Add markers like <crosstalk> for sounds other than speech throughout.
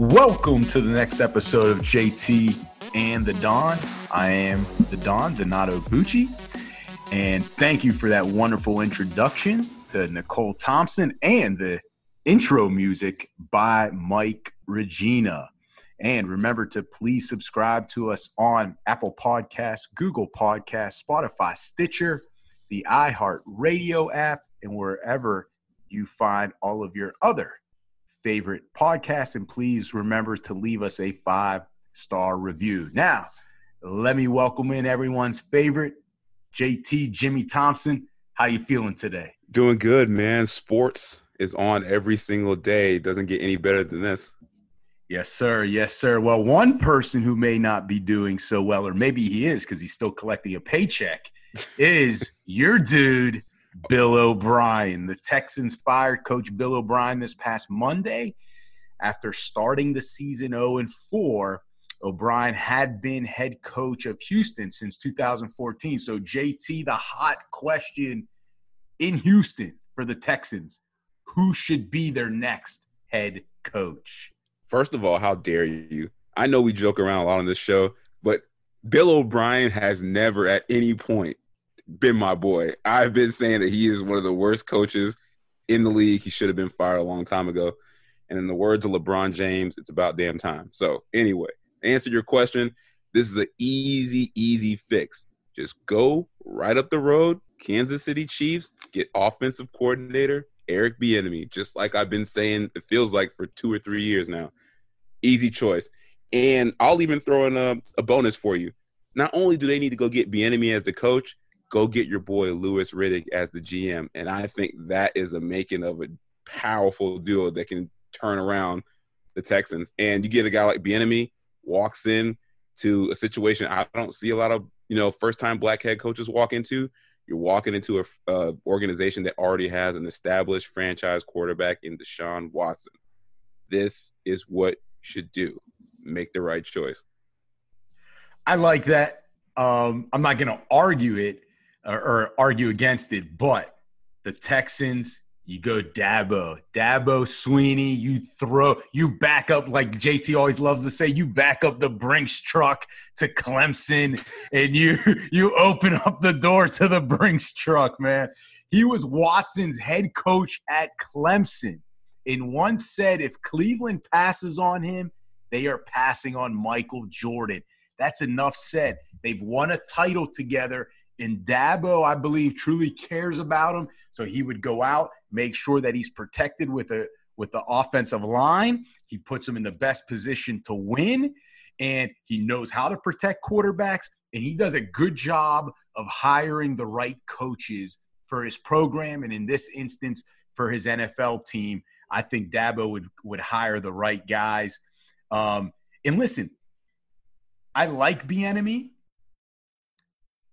Welcome to the next episode of JT and the Don. I am the Don, Donato Bucci. And thank you for that wonderful introduction to Nicole Thompson and the intro music by Mike Regina. And remember to please subscribe to us on Apple Podcasts, Google Podcasts, Spotify, Stitcher, the iHeart Radio app, and wherever you find all of your other favorite podcast. And please remember to leave us a five star review. Now, let me welcome in everyone's favorite, JT Jimmy Thompson. How you feeling today? Doing good, man. Sports is on every single day. It doesn't get any better than this. Yes, sir. Yes, sir. Well, one person who may not be doing so well, or maybe he is because he's still collecting a paycheck, <laughs> is your dude, Bill O'Brien. The Texans fired Coach Bill O'Brien this past Monday after starting the season 0 and 4 O'Brien had been head coach of Houston since 2014. So, JT, the hot question in Houston for the Texans who should be their next head coach? First of all, how dare you? I know we joke around a lot on this show, but Bill O'Brien has never at any point been my boy. I've been saying that he is one of the worst coaches in the league. He should have been fired a long time ago. And in the words of LeBron James, it's about damn time. So, anyway, answer your question, this is an easy, easy fix. Just go right up the road, Kansas City Chiefs, get offensive coordinator Eric Bieniemy, just like I've been saying. It feels like for two or three years now. Easy choice, and I'll even throw in a, a bonus for you. Not only do they need to go get Bieniemy as the coach, go get your boy Louis Riddick as the GM, and I think that is a making of a powerful duo that can turn around the Texans. And you get a guy like Bieniemy, walks in to a situation I don't see a lot of you know first time black head coaches walk into. You're walking into a organization that already has an established franchise quarterback in Deshaun Watson. This is what should do. Make the right choice. I like that. Um, I'm not going to argue it or, or argue against it, but the Texans you go Dabo, Dabo Swinney. you throw, you back up like JT always loves to say, you back up the Brinks truck to Clemson and you <laughs> you open up the door to the Brinks truck, man. He was Watson's head coach at Clemson. And once said if Cleveland passes on him, they are passing on Michael Jordan. That's enough said. They've won a title together and Dabo, I believe, truly cares about him. So he would go out, make sure that he's protected with a with the offensive line. He puts him in the best position to win, and he knows how to protect quarterbacks. And he does a good job of hiring the right coaches for his program, and in this instance, for his NFL team. I think Dabo would would hire the right guys. Um, and listen, I like Bieniemy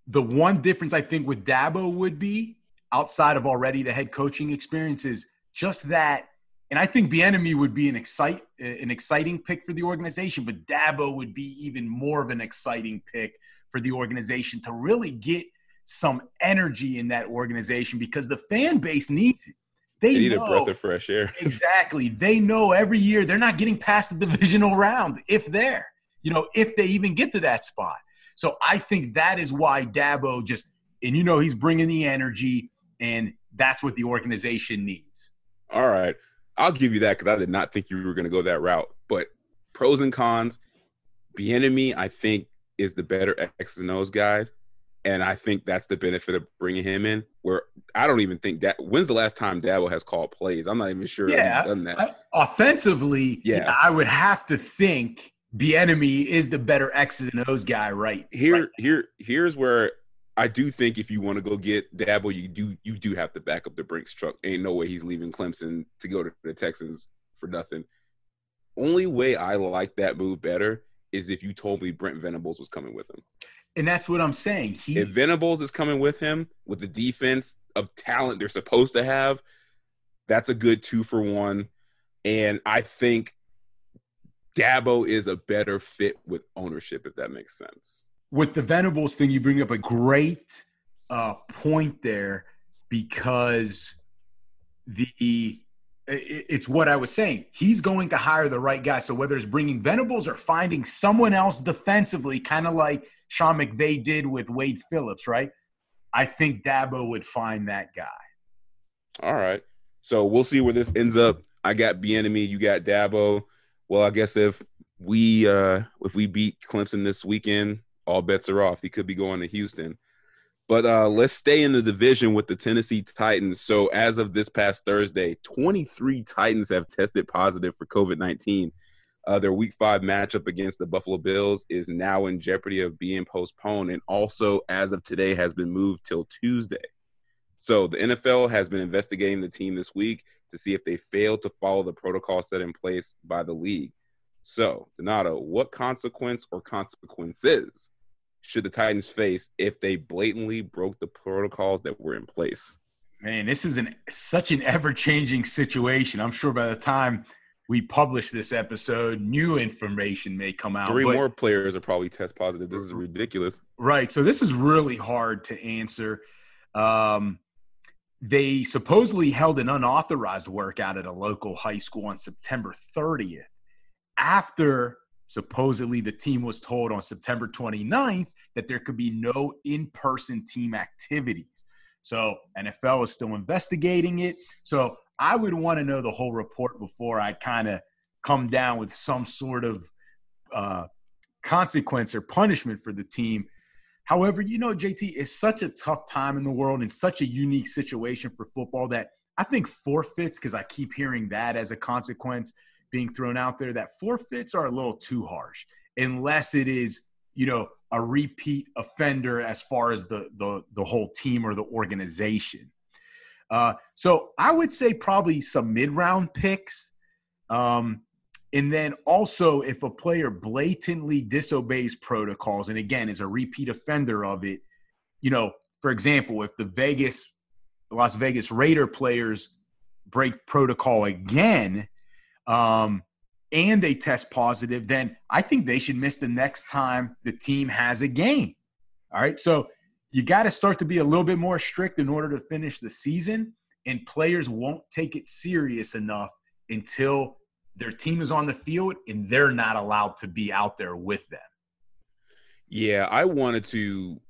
the one difference I think with Dabo would be outside of already the head coaching experience is just that. And I think Bieniemy would be an excite an exciting pick for the organization, but Dabo would be even more of an exciting pick for the organization to really get some energy in that organization because the fan base needs it. They, they need know, a breath of fresh air. <laughs> exactly. They know every year they're not getting past the divisional round if they're, you know, if they even get to that spot. So I think that is why Dabo just, and you know, he's bringing the energy, and that's what the organization needs. All right. I'll give you that because I did not think you were going to go that route. But pros and cons, Bieniemy, I think, is the better X and O's guys. And I think that's the benefit of bringing him in. Where I don't even think that. When's the last time Dabo has called plays? I'm not even sure. Yeah, done that. offensively, yeah, I would have to think Bieniemy is the better X's and O's guy, right? Here, right. here, here's where I do think if you want to go get Dabo, you do you do have to back up the Brinks truck. Ain't no way he's leaving Clemson to go to the Texans for nothing. Only way I like that move better is if you told me Brent Venables was coming with him. And that's what I'm saying. He If Venables is coming with him with the defense of talent they're supposed to have, that's a good two for one. And I think Dabo is a better fit with ownership, if that makes sense. with the Venables thing, you bring up a great uh, point there because the it's what I was saying. He's going to hire the right guy. So whether it's bringing Venables or finding someone else defensively, kind of like Sean McVay did with Wade Phillips, right? I think Dabo would find that guy. All right. So we'll see where this ends up. I got Bieniemy, you got Dabo. Well, I guess if we uh if we beat Clemson this weekend, all bets are off. He could be going to Houston. But uh let's stay in the division with the Tennessee Titans. So as of this past Thursday, 23 Titans have tested positive for COVID-19. Uh, their week five matchup against the Buffalo Bills is now in jeopardy of being postponed, and also as of today has been moved till Tuesday. So the NFL has been investigating the team this week to see if they failed to follow the protocol set in place by the league. So, Donato, what consequence or consequences should the Titans face if they blatantly broke the protocols that were in place? Man, this is an such an ever-changing situation. I'm sure by the time we publish this episode, new information may come out. Three but- more players are probably test positive. This is ridiculous. Right. So this is really hard to answer. Um, they supposedly held an unauthorized workout at a local high school on September 30th after supposedly the team was told on September 29th that there could be no in person team activities. So NFL is still investigating it. So I would want to know the whole report before I kind of come down with some sort of uh, consequence or punishment for the team. However, you know, JT, it's such a tough time in the world and such a unique situation for football that I think forfeits, because I keep hearing that as a consequence being thrown out there, that forfeits are a little too harsh unless it is, you know, a repeat offender as far as the the, the whole team or the organization. Uh, so I would say probably some mid round picks. Um, and then also, if a player blatantly disobeys protocols, and again is a repeat offender of it, you know, for example, if the Vegas, Las Vegas Raider players break protocol again, um, and they test positive, then I think they should miss the next time the team has a game. All right, so you got to start to be a little bit more strict in order to finish the season, and players won't take it serious enough until their team is on the field and they're not allowed to be out there with them. Yeah, I wanted to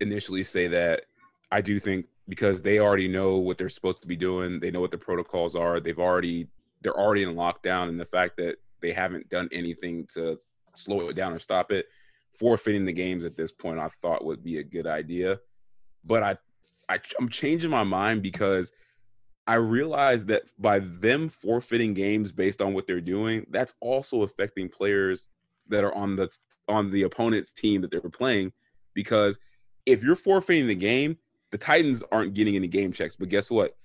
initially say that I do think because they already know what they're supposed to be doing, they know what the protocols are. They've already they're already in lockdown, and the fact that they haven't done anything to slow it down or stop it, forfeiting the games at this point, I thought would be a good idea. But I, I I'm changing my mind because I realize that by them forfeiting games based on what they're doing, that's also affecting players that are on the on the opponent's team that they're playing. Because if you're forfeiting the game, the Titans aren't getting any game checks. But guess what?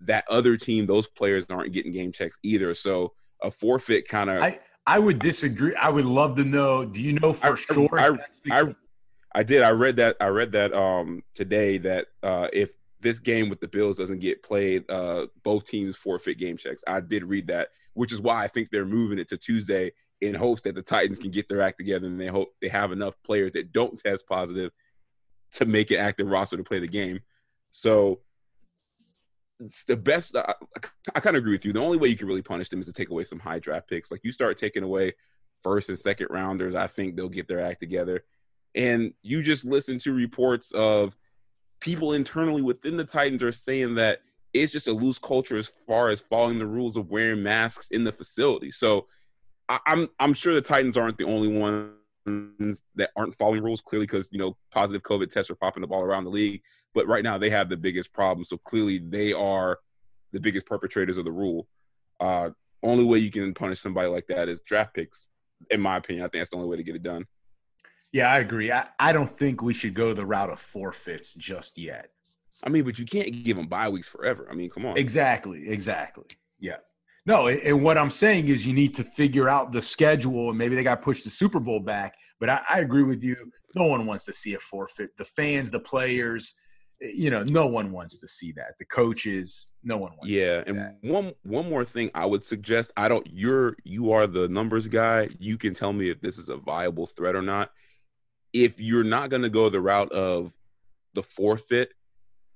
That other team, those players aren't getting game checks either. So a forfeit kind of I, I would disagree. I would love to know. Do you know for I- sure? I- I? I did. I read that. I read that um today that uh if this game with the Bills doesn't get played, uh both teams forfeit game checks. I did read that, which is why I think they're moving it to Tuesday in hopes that the Titans can get their act together and they hope they have enough players that don't test positive to make an active roster to play the game. So it's the best. I, I kind of agree with you. The only way you can really punish them is to take away some high draft picks. Like you start taking away first and second rounders, I think they'll get their act together. And you just listen to reports of people internally within the Titans are saying that it's just a loose culture as far as following the rules of wearing masks in the facility. So I, I'm I'm sure the Titans aren't the only ones that aren't following rules clearly because you know positive COVID tests are popping up all around the league. But right now they have the biggest problem. So clearly they are the biggest perpetrators of the rule. Uh, only way you can punish somebody like that is draft picks. In my opinion, I think that's the only way to get it done. Yeah, I agree. I, I don't think we should go the route of forfeits just yet. I mean, but you can't give them bye weeks forever. I mean, come on. Exactly. Exactly. Yeah. No, and what I'm saying is you need to figure out the schedule, and maybe they got pushed the Super Bowl back. But I, I agree with you. No one wants to see a forfeit. The fans, the players, eh, you know, no one wants to see that. The coaches, no one wants. Yeah, and that. one one more thing I would suggest. I don't. You're you are the numbers guy. You can tell me if this is a viable threat or not. If you're not going to go the route of the forfeit,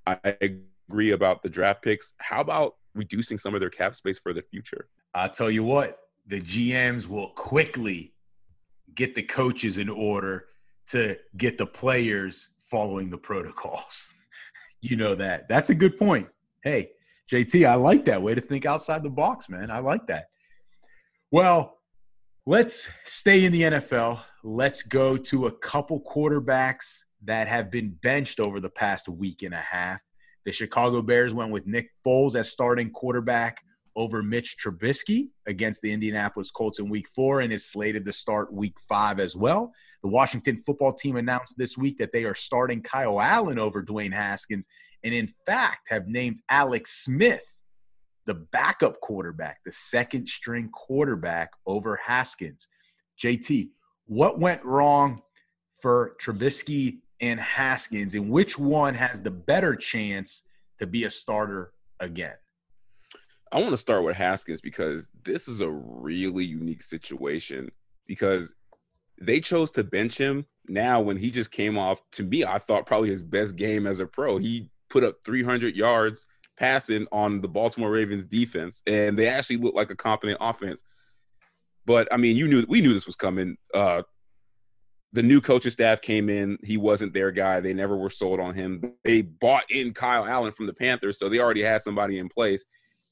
I agree about the draft picks. How about reducing some of their cap space for the future? I'll tell you what, the GMs will quickly get the coaches in order to get the players following the protocols. <laughs> you know that. That's a good point. Hey, JT, I like that way to think outside the box, man. I like that. Well, let's stay in the NFL. Let's go to a couple quarterbacks that have been benched over the past week and a half. The Chicago Bears went with Nick Foles as starting quarterback over Mitch Trubisky against the Indianapolis Colts in week four and is slated to start week five as well. The Washington football team announced this week that they are starting Kyle Allen over Dwayne Haskins and, in fact, have named Alex Smith the backup quarterback, the second string quarterback over Haskins. JT, what went wrong for Trubisky and Haskins, and which one has the better chance to be a starter again? I want to start with Haskins because this is a really unique situation because they chose to bench him now when he just came off to me I thought probably his best game as a pro. He put up 300 yards passing on the Baltimore Ravens defense and they actually looked like a competent offense. But I mean, you knew we knew this was coming. Uh, the new coaching staff came in. He wasn't their guy. They never were sold on him. They bought in Kyle Allen from the Panthers, so they already had somebody in place.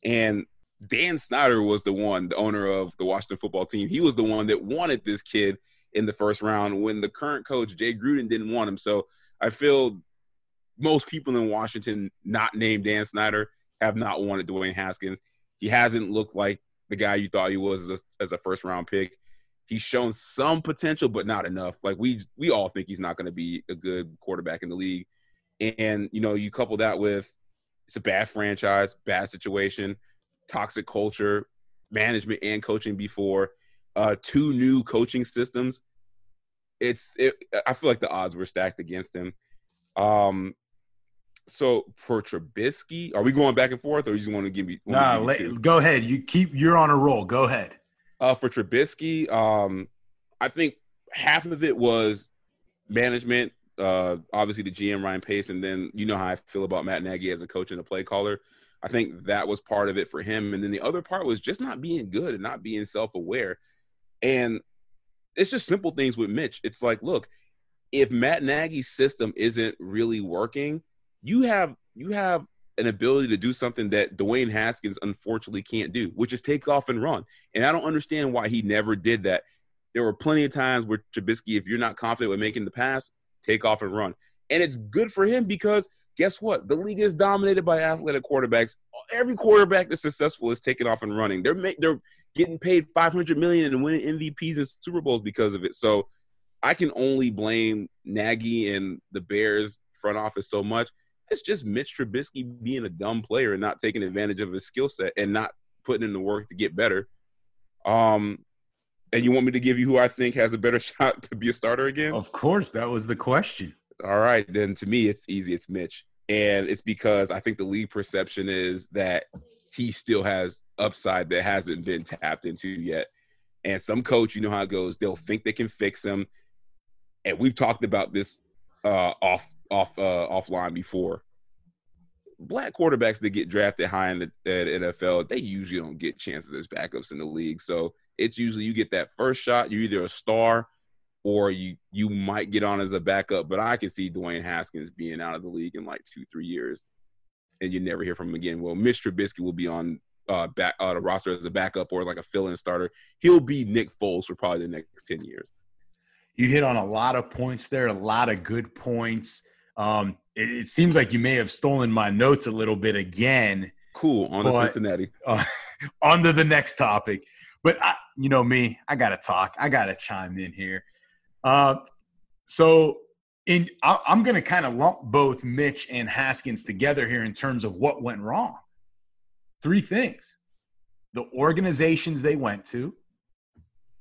And Dan Snyder was the one, the owner of the Washington football team. He was the one that wanted this kid in the first round when the current coach, Jay Gruden, didn't want him. So I feel most people in Washington, not named Dan Snyder, have not wanted Dwayne Haskins. He hasn't looked like the guy you thought he was as a, as a first round pick. He's shown some potential, but not enough. Like we we all think he's not going to be a good quarterback in the league. And you know, you couple that with it's a bad franchise, bad situation, toxic culture, management and coaching before, uh, two new coaching systems. It's it, I feel like the odds were stacked against him. Um, so for Trubisky, are we going back and forth, or you just want to give me? Nah, let, go ahead. You keep. You're on a roll. Go ahead. Uh, for Trubisky, um, I think half of it was management uh, obviously the GM Ryan Pace, and then you know how I feel about Matt Nagy as a coach and a play caller. I think that was part of it for him, and then the other part was just not being good and not being self aware. And it's just simple things with Mitch. It's like, look, if Matt Nagy's system isn't really working, you have you have an ability to do something that Dwayne Haskins unfortunately can't do, which is take off and run. And I don't understand why he never did that. There were plenty of times where Trubisky, if you're not confident with making the pass, take off and run. And it's good for him because guess what? The league is dominated by athletic quarterbacks. Every quarterback that's successful is taking off and running. They're ma- they're getting paid 500 million and winning MVPs and Super Bowls because of it. So I can only blame Nagy and the Bears front office so much. It's just Mitch Trubisky being a dumb player and not taking advantage of his skill set and not putting in the work to get better. Um, and you want me to give you who I think has a better <laughs> shot to be a starter again? Of course, that was the question. All right, then to me, it's easy. It's Mitch. And it's because I think the league perception is that he still has upside that hasn't been tapped into yet. And some coach, you know how it goes, they'll think they can fix him. And we've talked about this uh, off off uh, offline before. Black quarterbacks that get drafted high in the, the NFL, they usually don't get chances as backups in the league. So it's usually you get that first shot, you're either a star or you you might get on as a backup. But I can see Dwayne Haskins being out of the league in like two, three years, and you never hear from him again. Well, Mr. Trubisky will be on uh, back uh, the roster as a backup or like a fill-in starter. He'll be Nick Foles for probably the next ten years. You hit on a lot of points there, a lot of good points. Um, it, it, seems like you may have stolen my notes a little bit again. Cool on but, Cincinnati. <laughs> Uh, on to the next topic. But I, you know me, I gotta talk. I gotta chime in here. Uh, so in I, I'm gonna kind of lump both Mitch and Haskins together here in terms of what went wrong. Three things. the organizations they went to,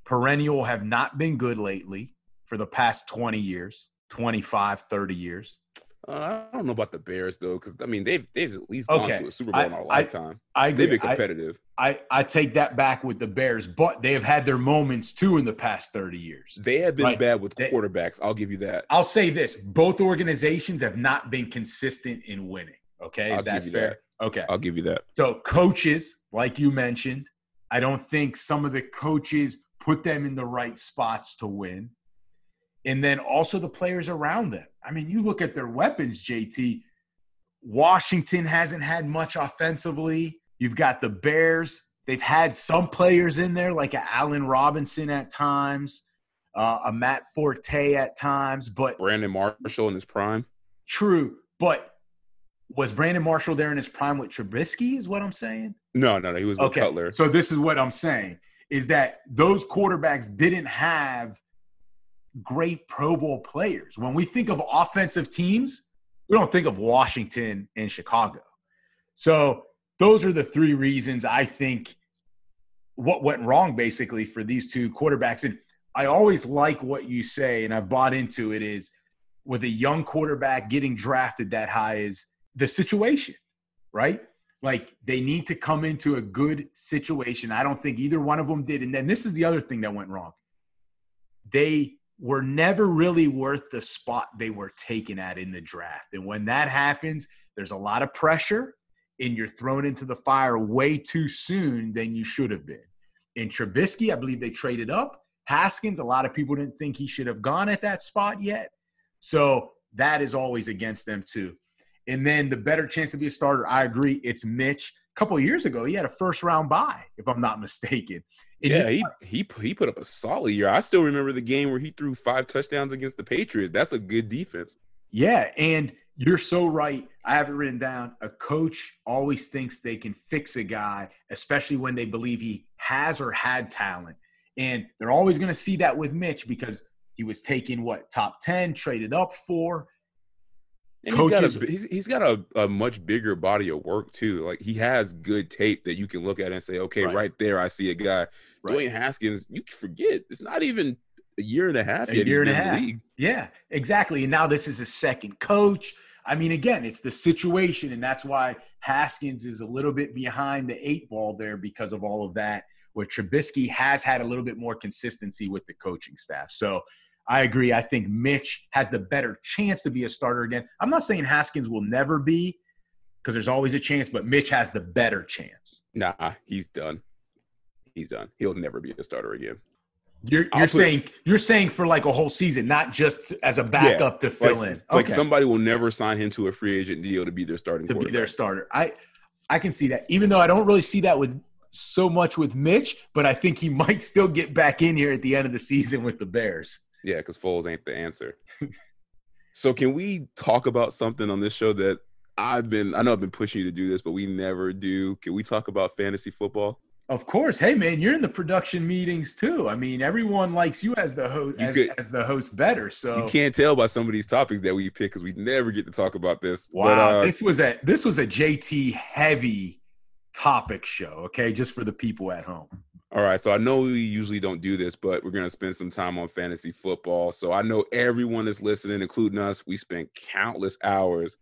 perennial, have not been good lately for the past 20 years, 25, 30 years. Uh, I don't know about the Bears though, because I mean they've they've at least gone to a Super Bowl in I- our I- lifetime. I agree. They've been competitive. I, I take that back with the Bears, but they have had their moments too in the past 30 years. they have been bad with They- quarterbacks. I'll give you that. I'll say this both organizations have not been consistent in winning. Okay. Is I'll that fair? Okay. I'll give you that. So coaches, like you mentioned, I don't think some of the coaches put them in the right spots to win. And then also the players around them. I mean, you look at their weapons, JT. Washington hasn't had much offensively. You've got the Bears. They've had some players in there, like a Allen Robinson at times, uh, a Matt Forte at times, but Brandon Marshall in his prime. true. But was Brandon Marshall there in his prime with Trubisky? Is what I'm saying. No, no, no. He was with Okay. Cutler. So this is what I'm saying is that those quarterbacks didn't have great Pro Bowl players. When we think of offensive teams, we don't think of Washington and Chicago. So those are the three reasons I think what went wrong basically for these two quarterbacks. And I always like what you say, and I've bought into it is with a young quarterback getting drafted that high is the situation, right? Like they need to come into a good situation. I don't think either one of them did. And then this is the other thing that went wrong. They were never really worth the spot they were taken at in the draft. And when that happens, there's a lot of pressure and you're thrown into the fire way too soon than you should have been. In Trubisky, I believe they traded up. Haskins, a lot of people didn't think he should have gone at that spot yet. So that is always against them too. And then the better chance to be a starter, I agree, it's Mitch. A couple of years ago, he had a first round bye, if I'm not <laughs> mistaken. And Yeah, he he he put up a solid year. I still remember the game where he threw five touchdowns against the Patriots. That's a good defense. Yeah, and you're so right. I have it written down. A coach always thinks they can fix a guy, especially when they believe he has or had talent. And they're always going to see that with Mitch because he was taken what top 10, traded up for. And Coaches- he's got a he's, he's got a, a much bigger body of work too. Like he has good tape that you can look at and say, okay, Right. right, there, I see a guy. Right. Dwayne Haskins, you can forget it's not even a year and a half A yet. year and a in the half. league. Yeah, exactly. And now this is his second coach. I mean, again, it's the situation, and that's why Haskins is a little bit behind the eight ball there because of all of that. Where Trubisky has had a little bit more consistency with the coaching staff. So I agree. I think Mitch has the better chance to be a starter again. I'm not saying Haskins will never be, because there's always a chance, but Mitch has the better chance. Nah, he's done. He's done. He'll never be a starter again. You're, you're put- saying you're saying for like a whole season, not just as a backup to fill like, in. like somebody will never sign him to a free agent deal to be their starting to be their starter. I I can see that. Even though I don't really see that with so much with Mitch, but I think he <laughs> might still get back in here at the end of the season with the Bears. Yeah, because Foles ain't the answer. so can we talk about something on this show that I've been I know I've been pushing you to do this, but we never do. Can we talk about fantasy football? Of course. Hey man, you're in the production meetings too. I mean, everyone likes you as the host as, as the host better. So You can't tell by some of these topics that we pick because we never get to talk about this. wow, But, uh, this was a this was a JT heavy topic show, okay? Just for the people at home. All right, so I know we usually don't do this, but we're going to spend some time on fantasy football. So I know everyone is listening, including us. We spent countless hours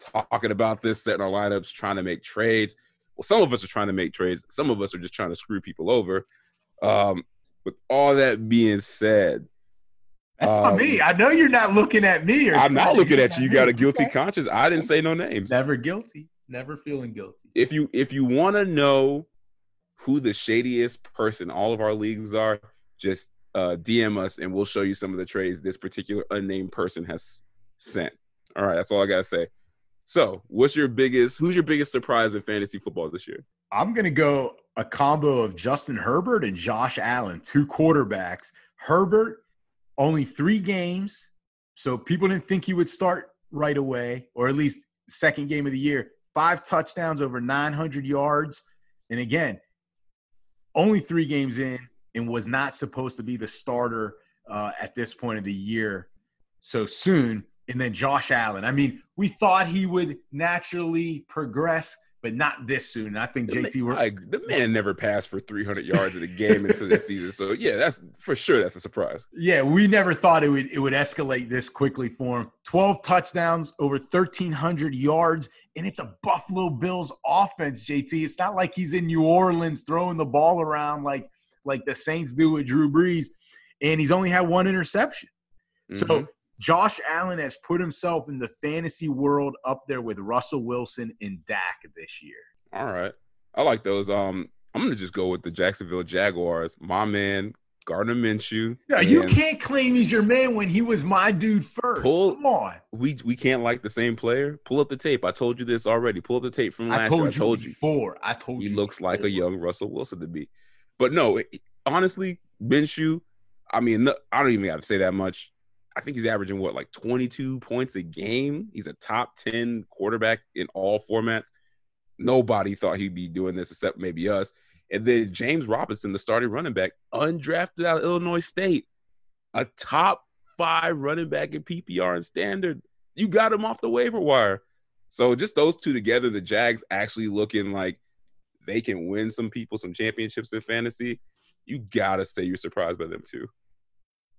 talking about this, setting our lineups, trying to make trades. Well, some of us are trying to make trades. Some of us are just trying to screw people over. Um, with all that being said, That's not Um, me. I know you're not looking at me. Or I'm not looking at you. You got a guilty conscience. I didn't say no names. Never guilty. Never feeling guilty. if you if you want to know who the shadiest person all of our leagues are, just uh, DM us and we'll show you some of the trades this particular unnamed person has sent. All right, that's all I gotta say. So, what's your biggest? Who's your biggest surprise in fantasy football this year? I'm to go a combo of Justin Herbert and Josh Allen, two quarterbacks. Herbert, only three games. So people didn't think he would start right away, or at least second game of the year. Five touchdowns, over 900 yards. And again, only three games in and was not supposed to be the starter uh, at this point of the year so soon. And then Josh Allen. I mean, we thought he would naturally progress but not this soon. I think The JT. man, We're, I- the man never passed for 300 yards in a game into this season. So yeah, that's for sure. That's a surprise. Yeah, we never thought it would it would escalate this quickly for him. 12 touchdowns, over 1300 yards, and it's a Buffalo Bills offense, JT. It's not like he's in New Orleans throwing the ball around like like the Saints do with Drew Brees, and he's only had one interception. So Mhm. Josh Allen has put himself in the fantasy world up there with Russell Wilson and Dak this year. all right, I like those. Um, I'm gonna just go with the Jacksonville Jaguars. My man Gardner Minshew. No, you can't claim he's your man when he was my dude first. Pull- Come on. We we can't like the same player. Pull up the tape. I told you this already. Pull up the tape from last I told year. you I told you. before. I told He you. looks like a young Russell Wilson to me. But no, honestly, Minshew. I mean, I don't even have to say that much. I think he's averaging what, like 22 points a game. He's a top 10 quarterback in all formats. Nobody thought he'd be doing this except maybe us. And then James Robinson, the starting running back, undrafted out of Illinois State, a top five running back in PPR and standard. You got him off the waiver wire. So just those two together, the Jags actually looking like they can win some people some championships in fantasy. You gotta say you're surprised by them too.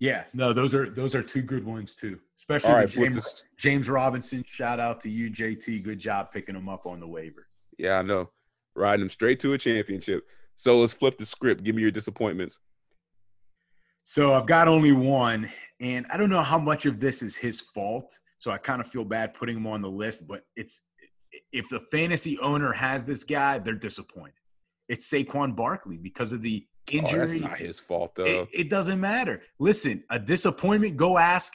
Yeah, no, those are those are two good ones too. Especially right, James, James Robinson. Shout out to you, JT. Good job picking him up on the waiver. Yeah, I know. Riding them straight to a championship. So let's flip the script. Give me your disappointments. So I've got only one, and I don't know how much of this is his fault. So I kind of feel bad putting him on the list, but it's if the fantasy owner has this guy, they're disappointed. It's Saquon Barkley because of the Oh, injury. that's not his fault though. It, it doesn't matter. Listen, a disappointment. Go ask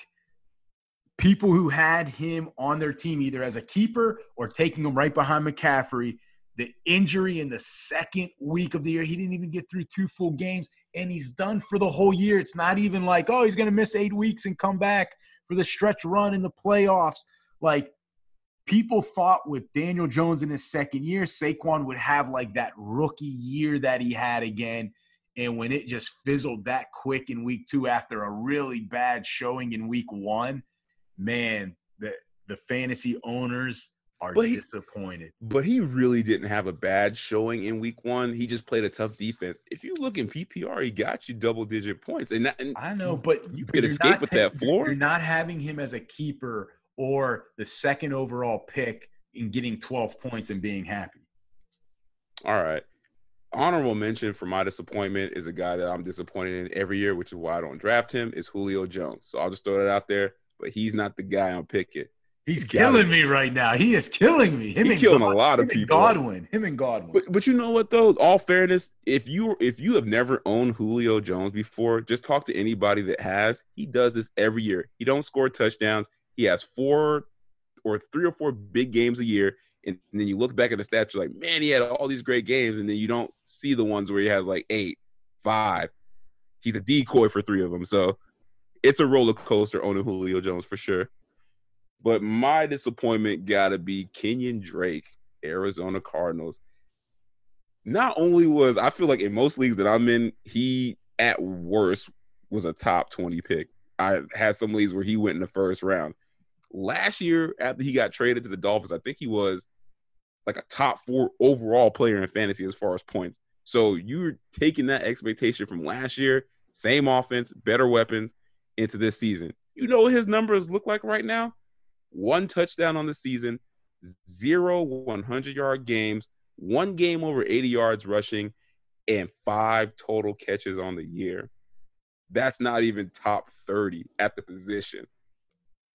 people who had him on their team, either as a keeper or taking him right behind McCaffrey. The injury in the second week of the year, he didn't even get through two full games, and he's done for the whole year. It's not even like, oh, he's going to miss eight weeks and come back for the stretch run in the playoffs. Like, people thought with Daniel Jones in his second year, Saquon would have like that rookie year that he had again. And when it just fizzled that quick in week two after a really bad showing in week one, man, the the fantasy owners are But he- disappointed. but he really didn't have a bad showing in week one. He just played a tough defense. If you look in PPR, he got you double digit points. And, that, and I know, but You but could escape not with that floor. You're not having him as a keeper or the second overall pick and getting 12 points and being happy. All right. Honorable mention for my disappointment is a guy that I'm disappointed in every year, which is why I don't draft him, is Julio Jones. So I'll just throw that out there, but he's not the guy I'm picking. He's killing me right now. He is killing me. Him He's killing a lot of people. Godwin. Him and Godwin. But but you know what though? All fairness, if you if you have never owned Julio Jones before, just talk to anybody that has. He does this every year. He don't score touchdowns. He has four or three or four big games a year. And, then you look back at the stats, you're like, man, he had all these great games, and then you don't see the ones where he has like eight, five. He's a decoy for three of them. So it's a roller coaster owning Julio Jones for sure. But my disappointment gotta be Kenyon Drake, Arizona Cardinals not only was I feel like in most leagues that I'm in, he at worst was a top 20 pick. I had some leagues where he went in the first round. Last year, after he got traded to the Dolphins, I think he was like a top four overall player in fantasy as far as points. So you're taking that expectation from last year, same offense, better weapons, into this season. You know what his numbers look like right now? One touchdown on the season, zero 100 yard games, one game over 80 yards rushing, and five total catches on the year. That's not even top 30 at the position.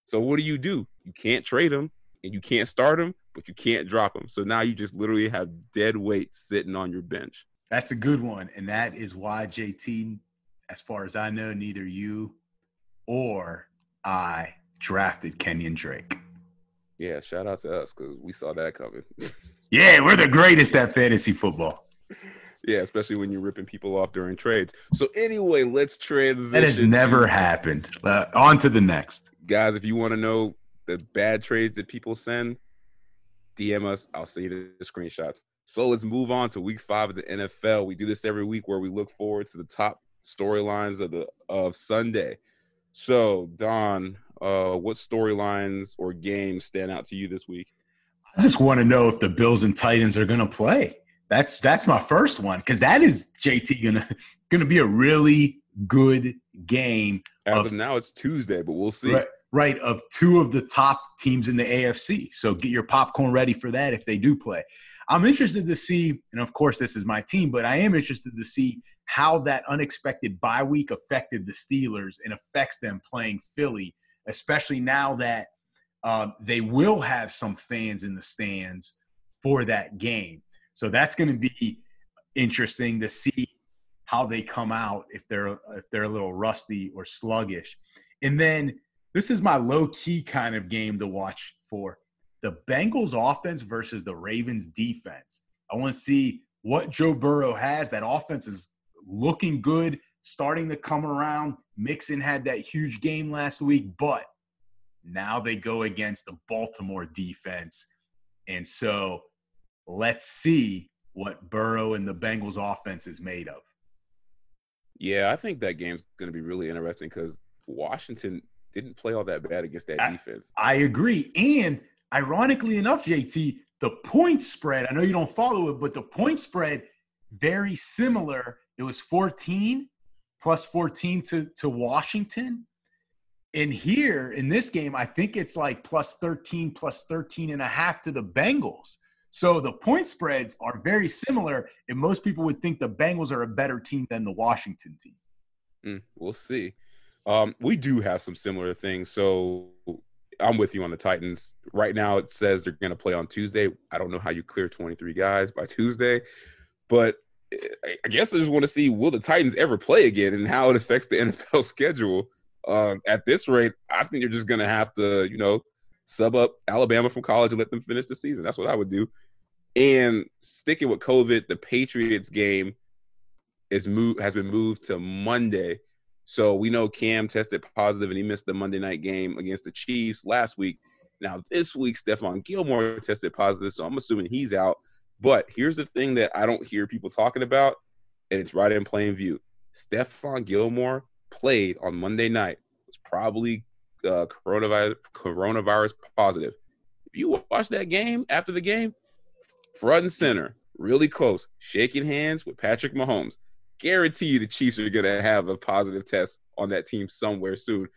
So what do you do? You can't trade him and you can't start him, but you can't drop him. So now you just literally have dead weight sitting on your bench. That's a good one. And that is why JT, as far as I know, neither you or I drafted Kenyon Drake. Yeah, shout out to us because we saw that coming. <laughs> Yeah, we're the greatest at fantasy football. <laughs> yeah, especially when you're ripping people off during trades. So anyway, let's transition. That has to- never happened. Uh, on to the next. guys, if you want to know the bad trades that people send, DM us. I'll send you the screenshots. So let's move on to week five of the NFL. We do this every week where we look forward to the top storylines of the of Sunday. So Don, uh, what storylines or games stand out to you this week? I just want to know if the Bills and Titans are going to play. That's that's my first one because that is JT gonna gonna be a really good game. As of, of now, it's Tuesday, but we'll see. Right, right, of two of the top teams in the AFC. So get your popcorn ready for that if they do play. I'm interested to see, and of course, this is my team, but I am interested to see how that unexpected bye week affected the Steelers and affects them playing Philly, especially now that uh, they will have some fans in the stands for that game. So that's going to be interesting to see how they come out if they're if they're a little rusty or sluggish. And then this is my low key kind of game to watch for the Bengals offense versus the Ravens defense. I want to see what Joe Burrow has. That offense is looking good, starting to come around. Mixon had that huge game last week, but now they go against the Baltimore defense. And so let's see what Burrow and the Bengals offense is made of. Yeah, I think that game's going to be really interesting because Washington didn't play all that bad against that I, defense. I agree. And ironically enough, JT, the point spread, I know you don't follow it, but the point spread very similar. It was 14 plus 14 to, to Washington. And here in this game, I think it's like plus 13, plus 13 and a half to the Bengals. So the point spreads are very similar, and most people would think the Bengals are a better team than the Washington team. Mm, we'll see. Um, we do have some similar things. So I'm with you on the Titans. Right now, it says they're going to play on Tuesday. I don't know how you clear 23 guys by Tuesday, but I guess I just want to see will the Titans ever play again and how it affects the <laughs> NFL schedule. Uh, at this rate, I think you're just going to have to, you know, sub up Alabama from college and let them finish the season. That's what I would do. And sticking with COVID, the Patriots game is moved has been moved to Monday. So we know Cam tested positive and he missed the Monday night game against the Chiefs last week. Now this week, Stephon Gilmore tested positive, so I'm assuming he's out. But here's the thing that I don't hear people talking about, and it's right in plain view. Stephon Gilmore played on Monday night. Was probably uh, coronavirus coronavirus positive. If you watch that game after the game, front and center, really close, shaking hands with Patrick Mahomes. Guarantee you the Chiefs are going to have a positive test on that team somewhere soon.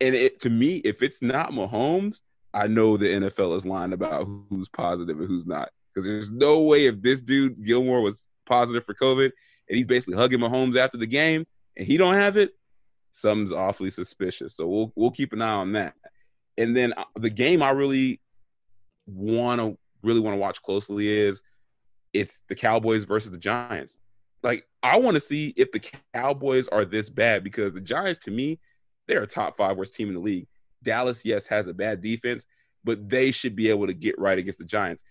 And it, to me, if it's not Mahomes, I know the NFL is lying about who's positive and who's not. Because there's no way if this dude Gilmore was positive for COVID and he's basically hugging Mahomes after the game and he don't have it, something's awfully suspicious. So we'll we'll keep an eye on that. And then uh, the game I really want to really want to watch closely is it's the Cowboys versus the Giants. Like I want to see if the Cowboys are this bad because the Giants to me they're a top 5 worst team in the league. Dallas yes has a bad defense, but they should be able to get right against the Giants.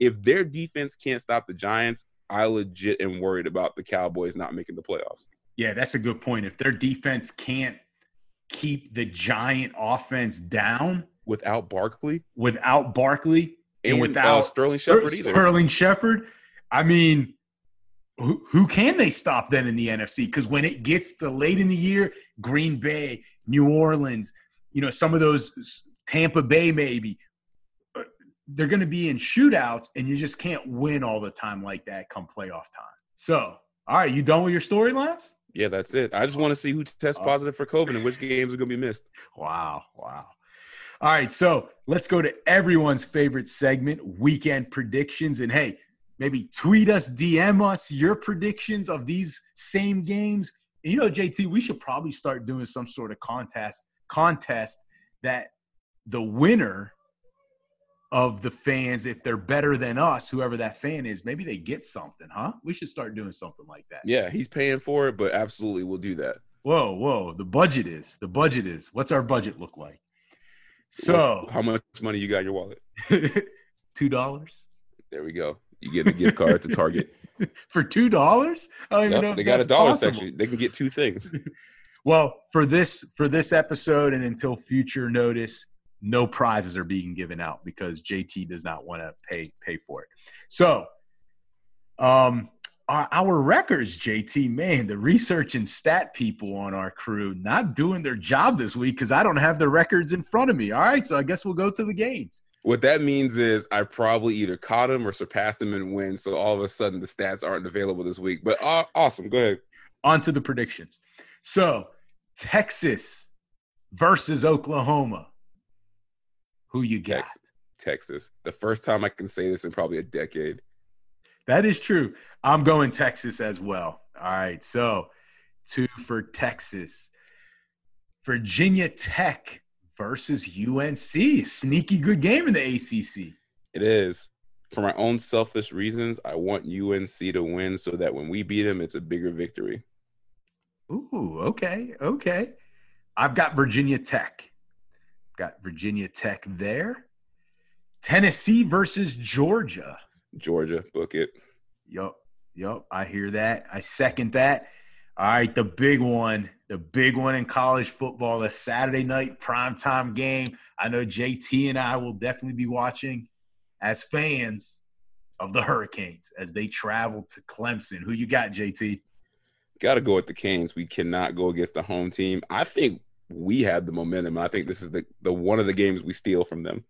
If their defense can't stop the Giants, I legit am worried about the Cowboys not making the playoffs. Yeah, that's a good point. If their defense can't keep the Giant offense down without Barkley, without Barkley, and, and uh, without uh, Sterling Shepard either. Sterling Shepard. I mean, who, who can they stop then in the NFC? Because when it gets to late in the year, Green Bay, New Orleans, you know, some of those Tampa Bay maybe, uh, they're going to be in shootouts, and you just can't win all the time like that come playoff time. So, all right, you done with your storylines? Yeah, that's it. I just want to see who tests oh. positive for COVID and which games are going to be missed. <laughs> Wow, wow. All right, so let's go to everyone's favorite segment, weekend predictions. And hey, maybe tweet us, DM us your predictions of these same games. And you know, JT, we should probably start doing some sort of contest contest that the winner of the fans, if they're better than us, whoever that fan is, maybe they get something, huh? We should start doing something like that. Yeah, he's paying for it, but absolutely we'll do that. Whoa, whoa. The budget is. The budget is. What's our budget look like? So, how much money you got in your wallet? <laughs> two dollars. There we go. You get a gift card to Target <laughs> for two dollars. I don't yep, even know. They got a dollar possible. section. They can get two things. <laughs> well, for this for this episode and until future notice, no prizes are being given out because JT does not want to pay pay for it. So, um, our, our records, JT, man, the research and stat people on our crew not doing their job this week because I don't have the records in front of me. All right, so I guess we'll go to the games. What that means is I probably either caught him or surpassed him in wins. So all of a sudden the stats aren't available this week. But uh, awesome. Go ahead. On to the predictions. So Texas versus Oklahoma. Who you got? Texas. Texas. The first time I can say this in probably a decade. That is true. I'm going Texas as well. All right. So two for Texas. Virginia Tech versus UNC. Sneaky good game in the ACC. It is. For my own selfish reasons, I want UNC to win so that when we beat them, it's a bigger victory. Ooh, okay, okay. I've got Virginia Tech. Got Virginia Tech there. Tennessee versus Georgia. Georgia, book it. Yup, yup. I hear that. I second that. All right, the big one, the big one in college football, the Saturday night primetime game. I know JT and I will definitely be watching as fans of the Hurricanes as they travel to Clemson. Who you got, JT? Got to go with the Canes. We cannot go against the home team. I think we have the momentum. I think this is the, the one of the games we steal from them.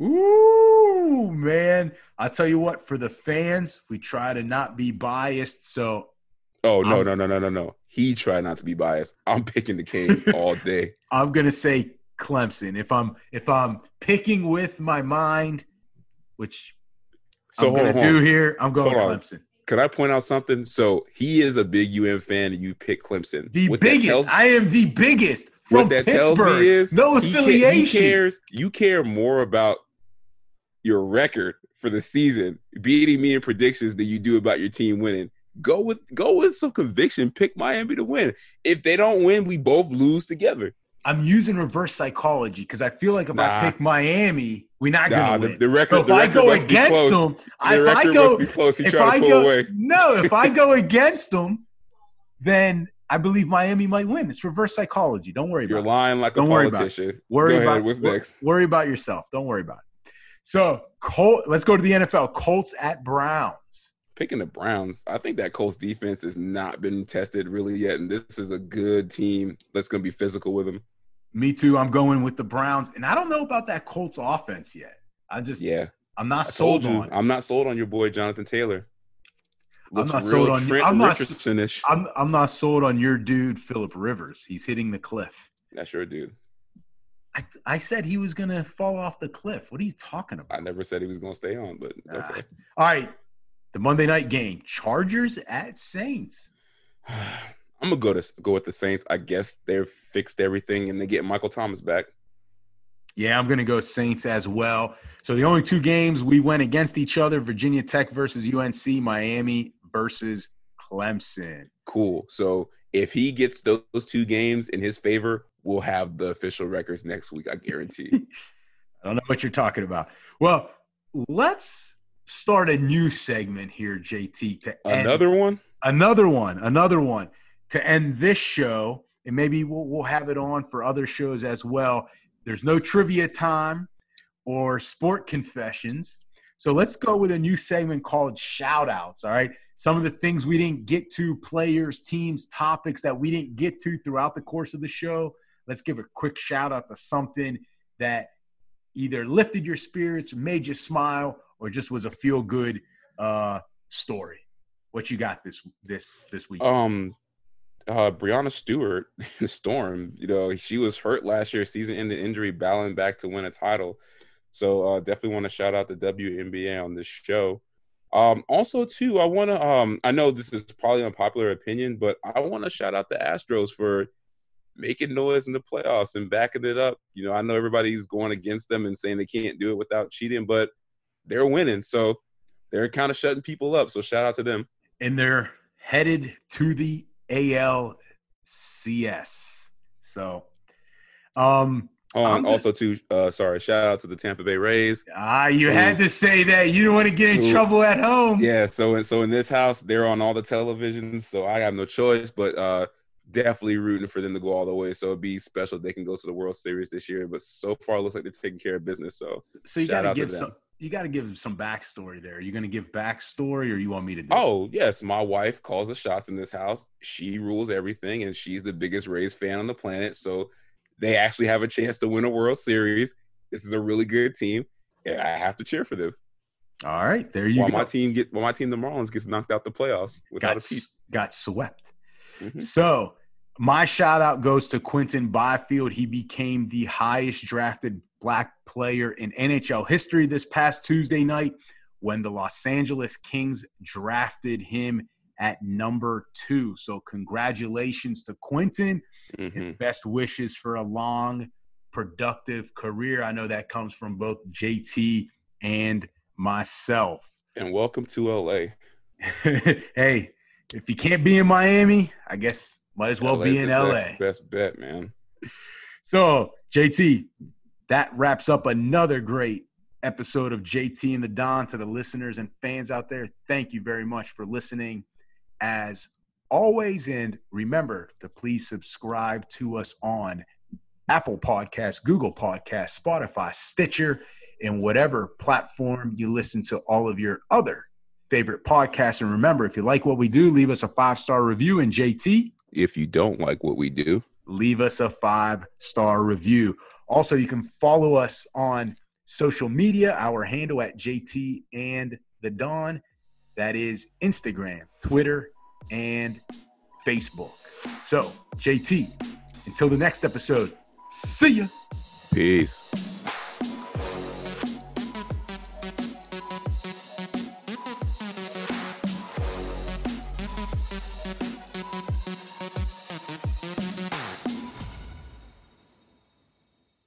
Ooh, man. I tell you what, for the fans, we try to not be biased. So Oh no, I'm, no, no, no, no, no. He tried not to be biased. I'm picking the Canes <laughs> all day. I'm gonna say Clemson. If I'm if I'm picking with my mind, which so I'm gonna on, do here, I'm going Clemson. On. Can I point out something? So he is a big UM fan, and you pick Clemson. The what biggest. Tells, I am the biggest from what that Pittsburgh. Tells me is no affiliation. He, he cares. You care more about your record for the season, beating me in predictions, than you do about your team winning go with go with some conviction. Pick Miami to win. If they don't win, we both lose together. I'm using reverse psychology because I feel like if nah. I pick Miami, we're not nah, gonna the, win. The record, so if the I go against them, the if I go, if I go, away. <laughs> no, if I go against them, then I believe Miami might win. It's reverse psychology. Don't worry about it. You're about lying it. like Don't a politician. Worry about it. Worry go about ahead. What's next? Worry about yourself. Don't worry about it. So, Col- let's go to the NFL. Colts at Browns picking the Browns. I think that Colts defense has not been tested really yet, and this is a good team that's going to be physical with them. Me too. I'm going with the Browns, and I don't know about that Colts offense yet. I just yeah, I'm not I sold on. I'm not sold on your boy Jonathan Taylor. Looks I'm not sold on. Trent I'm not. I'm I'm not sold on your dude Philip Rivers. He's hitting the cliff. That's your dude. I, I said he was going to fall off the cliff. What are you talking about? I never said he was going to stay on, but okay. all right, the Monday night game, Chargers at Saints. <sighs> I'm gonna go to go with the Saints. I guess they've fixed everything and they get Michael Thomas back. Yeah, I'm gonna go Saints as well. So the only two games we went against each other: Virginia Tech versus UNC, Miami versus Clemson. Cool. So if he gets those, those two games in his favor, we'll have the official records next week. I guarantee. <laughs> I don't know what you're talking about. Well, let's start a new segment here, JT. To another end, one, another one, another one to end this show, and maybe we'll, we'll have it on for other shows as well. There's no trivia time or sport confessions. So let's go with a new segment called shout outs. All right. Some of the things we didn't get to, players, teams, topics that we didn't get to throughout the course of the show. Let's give a quick shout out to something that either lifted your spirits, made you smile, or just was a feel good uh, story? What you got this this this week? Um, uh, Breanna Stewart, <laughs> Storm. You know, she was hurt last year, season-ending injury, battling back to win a title. So uh, definitely want to shout out the WNBA on this show. Um, also, too, I want to. Um, I know this is probably unpopular opinion, but I want to shout out the Astros for making noise in the playoffs and backing it up. You know, I know everybody's going against them and saying they can't do it without cheating, but they're winning. So they're kind of shutting people up. So shout out to them. And they're headed to the ALCS. So, um, Oh, and also too. Uh, sorry, shout out to the Tampa Bay Rays. Ah, you had to say that. You don't want to get in trouble at home. Yeah. So, so in this house, they're on all the televisions, so I have no choice. But uh, definitely rooting for them to go all the way. So it'd be special if they can go to the World Series this year. But so far, it looks like they're taking care of business. So, so you got to give some you got to give some backstory there. Are you going to give backstory, or you want me to do? Oh it? yes, my wife calls the shots in this house. She rules everything, and she's the biggest Rays fan on the planet. So they actually have a chance to win a World Series. This is a really good team, and I have to cheer for them. All right, there you while go. my team get while my team the Marlins gets knocked out the playoffs without got, a piece. got swept. Mhm. So my shout out goes to Quinton Byfield. He became the highest drafted black player in NHL history this past Tuesday night when the Los Angeles Kings drafted him at number two. So congratulations to Quinton. Mhm. Best wishes for a long, productive career. I know that comes from both JT and myself. And welcome to LA. <laughs> hey, if you can't be in Miami, I guess might as well LA be in LA. Best, best bet, man. <laughs> So, JT, that wraps up another great episode of JT and the Don to the listeners and fans out there. Thank you very much for listening as always. And remember to please subscribe to us on Apple Podcasts, Google Podcasts, Spotify, Stitcher, and whatever platform you listen to all of your other favorite podcasts. And remember, if you like what we do, leave us a five star review. And JT, If you don't like what we do, leave us a five star review. Also, you can follow us on social media. Our handle at JT and the Dawn. That is Instagram, Twitter, and Facebook. So, JT, until the next episode, see ya. peace.